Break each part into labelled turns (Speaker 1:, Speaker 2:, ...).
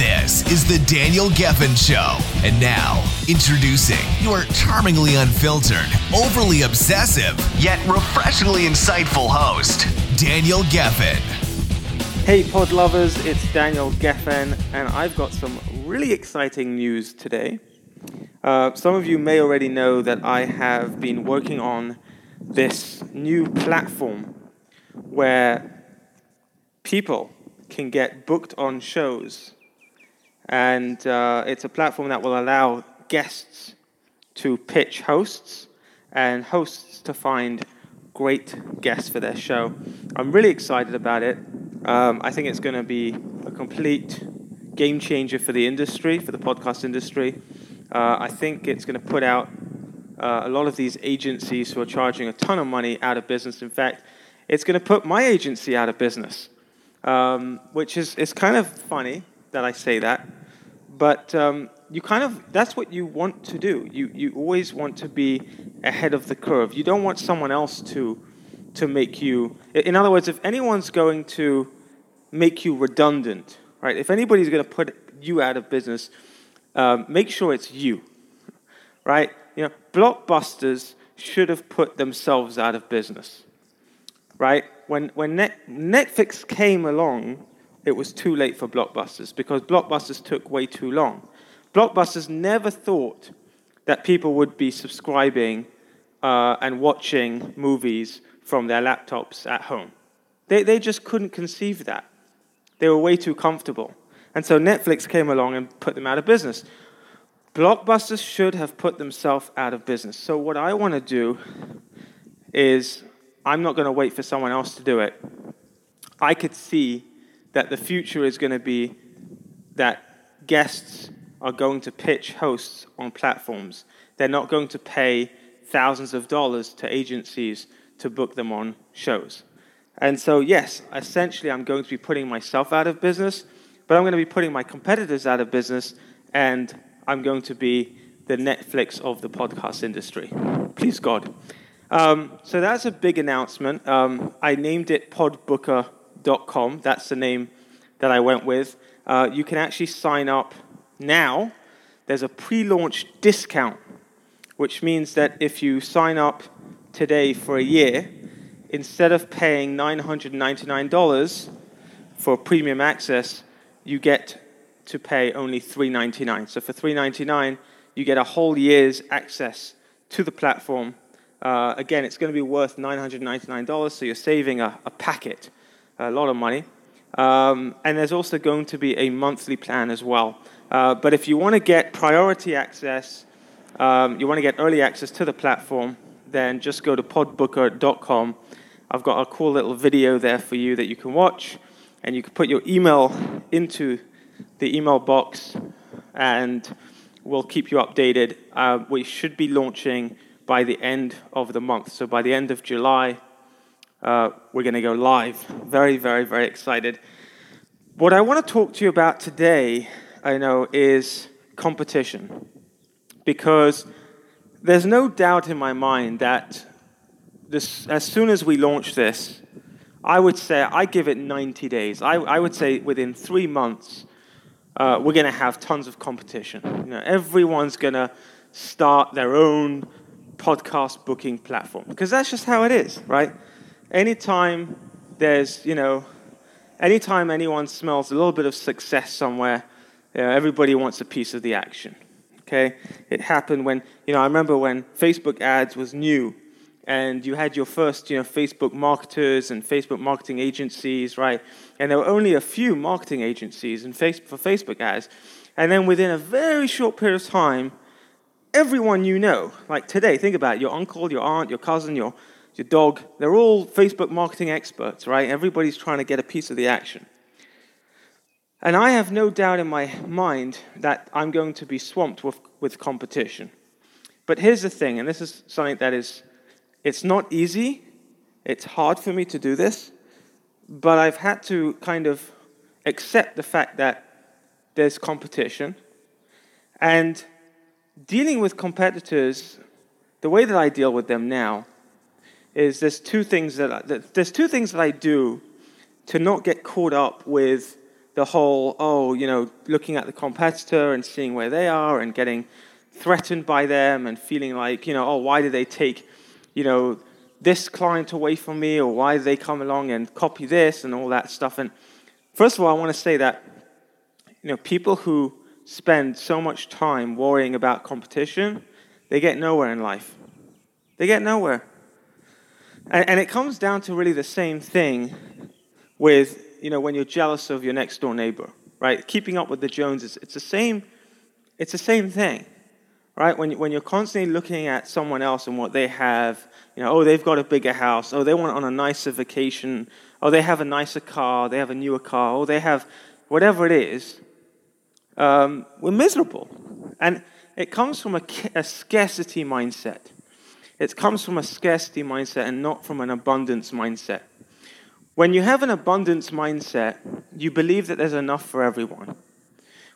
Speaker 1: This is the Daniel Gefen Show. And now, introducing your charmingly unfiltered, overly obsessive, yet refreshingly insightful host, Daniel Gefen.
Speaker 2: Hey, pod lovers, it's Daniel Gefen, and I've got some really exciting news today. Uh, some of you may already know that I have been working on this new platform where people can get booked on shows and uh, it's a platform that will allow guests to pitch hosts and hosts to find great guests for their show. I'm really excited about it. Um, I think it's going to be a complete game changer for the industry, for the podcast industry. Uh, I think it's going to put out uh, a lot of these agencies who are charging a ton of money out of business. In fact, it's going to put my agency out of business, um, which is, is kind of funny that I say that but um, you kind of that's what you want to do. You you always want to be ahead of the curve. You don't want someone else to to make you. In other words, if anyone's going to make you redundant, right? If anybody's going to put you out of business, um, make sure it's you, right? You know, blockbusters should have put themselves out of business, right? When when Net, Netflix came along, it was too late for Blockbusters because Blockbusters took way too long. Blockbusters never thought that people would be subscribing uh, and watching movies from their laptops at home. They, they just couldn't conceive that. They were way too comfortable. And so Netflix came along and put them out of business. Blockbusters should have put themselves out of business. So, what I want to do is, I'm not going to wait for someone else to do it. I could see that the future is going to be that guests are going to pitch hosts on platforms. They're not going to pay thousands of dollars to agencies to book them on shows. And so, yes, essentially, I'm going to be putting myself out of business, but I'm going to be putting my competitors out of business, and I'm going to be the Netflix of the podcast industry. Please God. Um, so that's a big announcement. Um, I named it Podbooker com. That's the name that I went with. Uh, you can actually sign up now. There's a pre launch discount, which means that if you sign up today for a year, instead of paying $999 for premium access, you get to pay only 399. So for 399, you get a whole year's access to the platform. Uh, again, it's going to be worth $999, so you're saving a, a packet a lot of money. Um, and there's also going to be a monthly plan as well. Uh, but if you want to get priority access, um, you want to get early access to the platform, then just go to podbooker.com. I've got a cool little video there for you that you can watch, and you can put your email into the email box, and we'll keep you updated. Uh, we should be launching by the end of the month. So by the end of July, uh, we're going to go live. Very, very, very excited. What I want to talk to you about today, I know, is competition. Because there's no doubt in my mind that this, as soon as we launch this, I would say I give it 90 days. I, I would say within three months, uh, we're going to have tons of competition. You know, everyone's going to start their own podcast booking platform because that's just how it is, right? Anytime there's, you know, anytime anyone smells a little bit of success somewhere, you know, everybody wants a piece of the action. Okay? It happened when, you know, I remember when Facebook ads was new and you had your first, you know, Facebook marketers and Facebook marketing agencies, right? And there were only a few marketing agencies in face, for Facebook ads. And then within a very short period of time, everyone you know, like today, think about it, your uncle, your aunt, your cousin, your your dog, they're all Facebook marketing experts, right? Everybody's trying to get a piece of the action. And I have no doubt in my mind that I'm going to be swamped with, with competition. But here's the thing, and this is something that is, it's not easy, It's hard for me to do this, but I've had to kind of accept the fact that there's competition. And dealing with competitors, the way that I deal with them now is there's two things that, I, there's two things that I do to not get caught up with the whole oh you know looking at the competitor and seeing where they are and getting threatened by them and feeling like you know oh why did they take you know this client away from me or why they come along and copy this and all that stuff. And first of all I want to say that you know people who spend so much time worrying about competition they get nowhere in life. They get nowhere and, and it comes down to really the same thing with, you know, when you're jealous of your next door neighbor, right? Keeping up with the Joneses, it's the same, it's the same thing, right? When, when you're constantly looking at someone else and what they have, you know, oh, they've got a bigger house, oh, they went on a nicer vacation, oh, they have a nicer car, they have a newer car, oh, they have whatever it is, um, we're miserable. And it comes from a, a scarcity mindset. It comes from a scarcity mindset and not from an abundance mindset. When you have an abundance mindset, you believe that there's enough for everyone.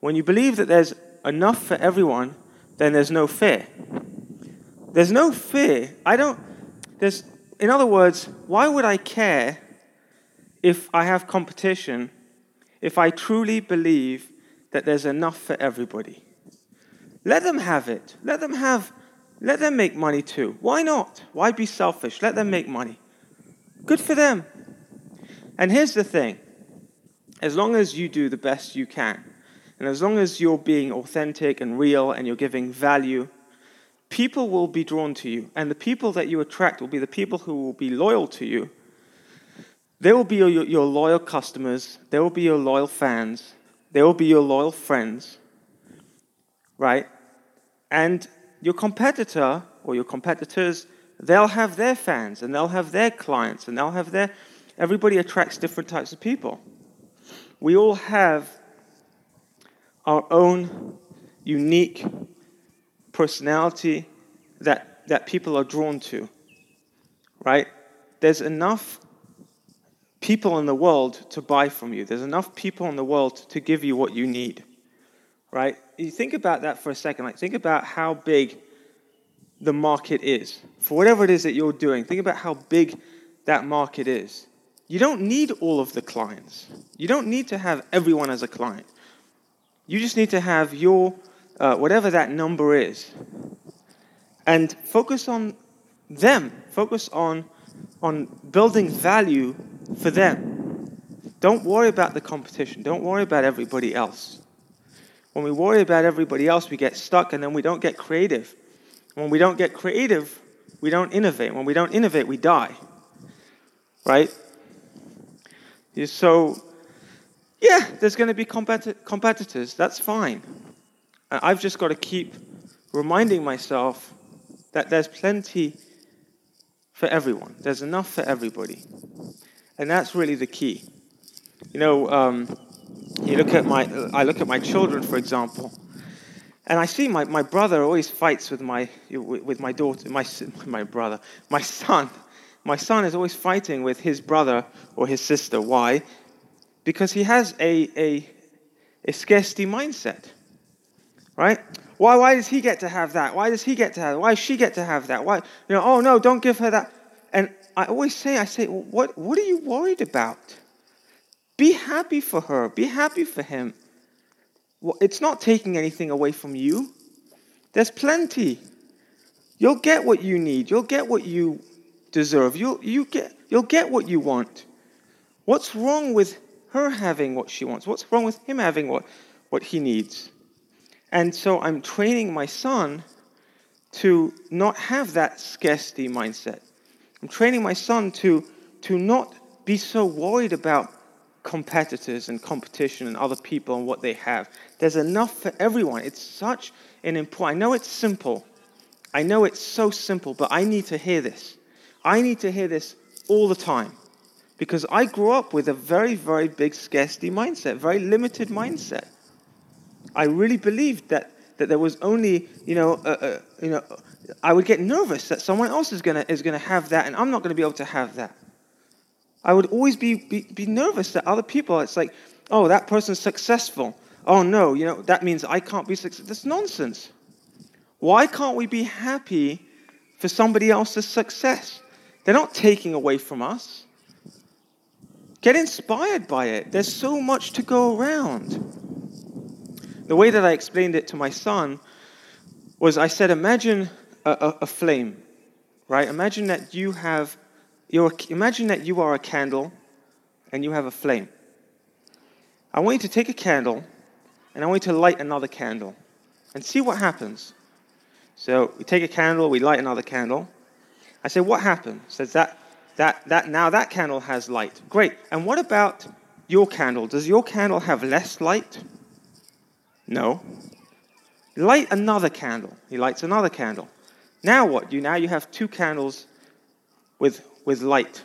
Speaker 2: When you believe that there's enough for everyone, then there's no fear. There's no fear. I don't, there's, in other words, why would I care if I have competition if I truly believe that there's enough for everybody? Let them have it. Let them have let them make money too. Why not? Why be selfish? Let them make money. Good for them. And here's the thing as long as you do the best you can, and as long as you're being authentic and real and you're giving value, people will be drawn to you. And the people that you attract will be the people who will be loyal to you. They will be your, loyal customers, they will be your loyal fans, they will be your loyal friends, right? And your competitor or your competitors, they'll have their fans and they'll have their clients and they'll have their. Everybody attracts different types of people. We all have our own unique personality that, that people are drawn to, right? There's enough people in the world to buy from you, there's enough people in the world to give you what you need, right? You think about that for a second, like think about how big the market is. For whatever it is that you're doing, think about how big that market is. You don't need all of the clients. You don't need to have everyone as a client. You just need to have your, uh, whatever that number is. And focus on them. Focus on, on building value for them. Don't worry about the competition. Don't worry about everybody else. When we worry about everybody else, we get stuck and then we don't get creative. When we don't get creative, we don't innovate. When we don't innovate, we die. Right? So, yeah, there's going to be competi- competitors. That's fine. I've just got to keep reminding myself that there's plenty for everyone, there's enough for everybody. And that's really the key. You know, um, you look at my, I look at my children, for example, and I see my, my brother always fights with my, with my daughter, my, my brother, my son. My son is always fighting with his brother or his sister. Why? Because he has a, a, a scarcity mindset, right? Why, why does he get to have that? Why does he get to have that? Why does she get to have that? Why, you know, oh no, don't give her that. And I always say, I say, what, what are you worried about? Be happy for her. Be happy for him. Well, it's not taking anything away from you. There's plenty. You'll get what you need. You'll get what you deserve. You'll, you get, you'll get what you want. What's wrong with her having what she wants? What's wrong with him having what, what he needs? And so I'm training my son to not have that scarcity mindset. I'm training my son to, to not be so worried about competitors and competition and other people and what they have. There's enough for everyone. It's such an important. I know it's simple. I know it's so simple, but I need to hear this. I need to hear this all the time because I grew up with a very, very big scarcity mindset, very limited mindset. I really believed that that there was only, you know, uh, uh, you know, I would get nervous that someone else is gonna is gonna have that, and I'm not gonna be able to have that. I would always be, be, be nervous that other people, it's like, oh, that person's successful. Oh no, you know, that means I can't be successful. That's nonsense. Why can't we be happy for somebody else's success? They're not taking away from us. Get inspired by it. There's so much to go around. The way that I explained it to my son was I said, imagine a, a, a flame, right? Imagine that you have, you're, imagine that you are a candle and you have a flame. I want you to take a candle and I want you to light another candle and see what happens. So we take a candle, we light another candle. I say, what happened? Says that that, that, now that candle has light. Great. And what about your candle? Does your candle have less light? No. Light another candle. He lights another candle. Now what? You now you have two candles with with light.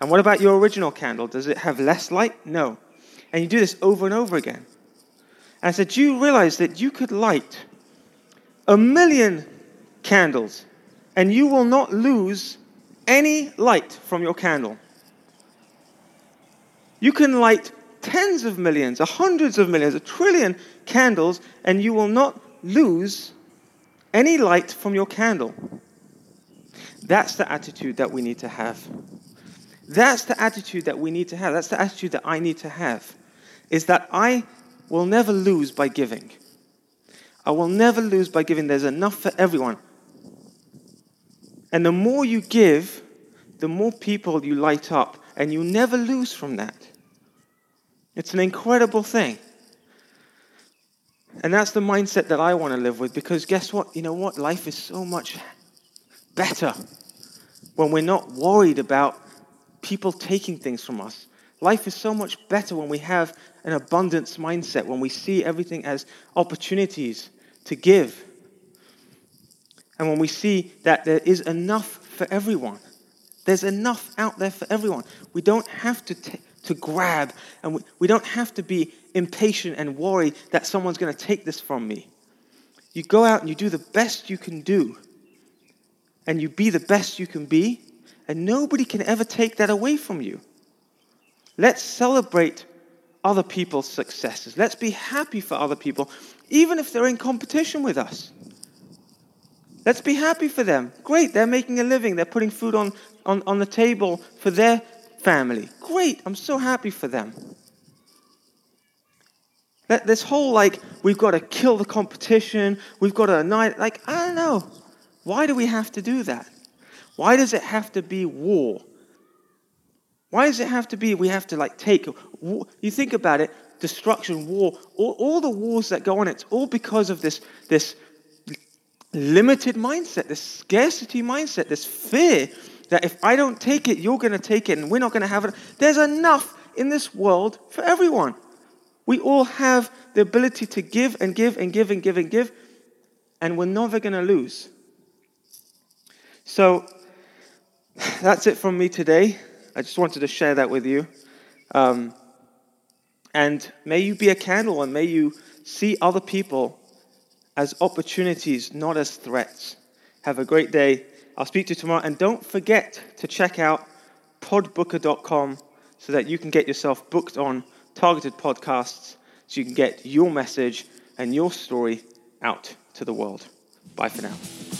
Speaker 2: And what about your original candle? Does it have less light? No. And you do this over and over again. And I said, Do you realize that you could light a million candles and you will not lose any light from your candle. You can light tens of millions, or hundreds of millions, a trillion candles, and you will not lose any light from your candle. That's the attitude that we need to have. That's the attitude that we need to have. That's the attitude that I need to have. Is that I will never lose by giving. I will never lose by giving. There's enough for everyone. And the more you give, the more people you light up, and you never lose from that. It's an incredible thing. And that's the mindset that I want to live with because guess what? You know what? Life is so much better when we're not worried about people taking things from us. Life is so much better when we have an abundance mindset, when we see everything as opportunities to give and when we see that there is enough for everyone, there's enough out there for everyone. We don't have to, t- to grab and we, we don't have to be impatient and worry that someone's going to take this from me. You go out and you do the best you can do, and you be the best you can be, and nobody can ever take that away from you. Let's celebrate other people's successes. Let's be happy for other people, even if they're in competition with us. Let's be happy for them. Great, they're making a living. They're putting food on, on, on the table for their family. Great, I'm so happy for them. This whole like, we've got to kill the competition, we've got to annihilate, like, I don't know. Why do we have to do that? Why does it have to be war? Why does it have to be we have to like take? You think about it, destruction, war, all, all the wars that go on, it's all because of this, this limited mindset, this scarcity mindset, this fear that if I don't take it, you're going to take it and we're not going to have it. There's enough in this world for everyone. We all have the ability to give and give and give and give and give, and we're never going to lose. So that's it from me today. I just wanted to share that with you. Um, and may you be a candle and may you see other people as opportunities, not as threats. Have a great day. I'll speak to you tomorrow. And don't forget to check out podbooker.com so that you can get yourself booked on targeted podcasts so you can get your message and your story out to the world. Bye for now.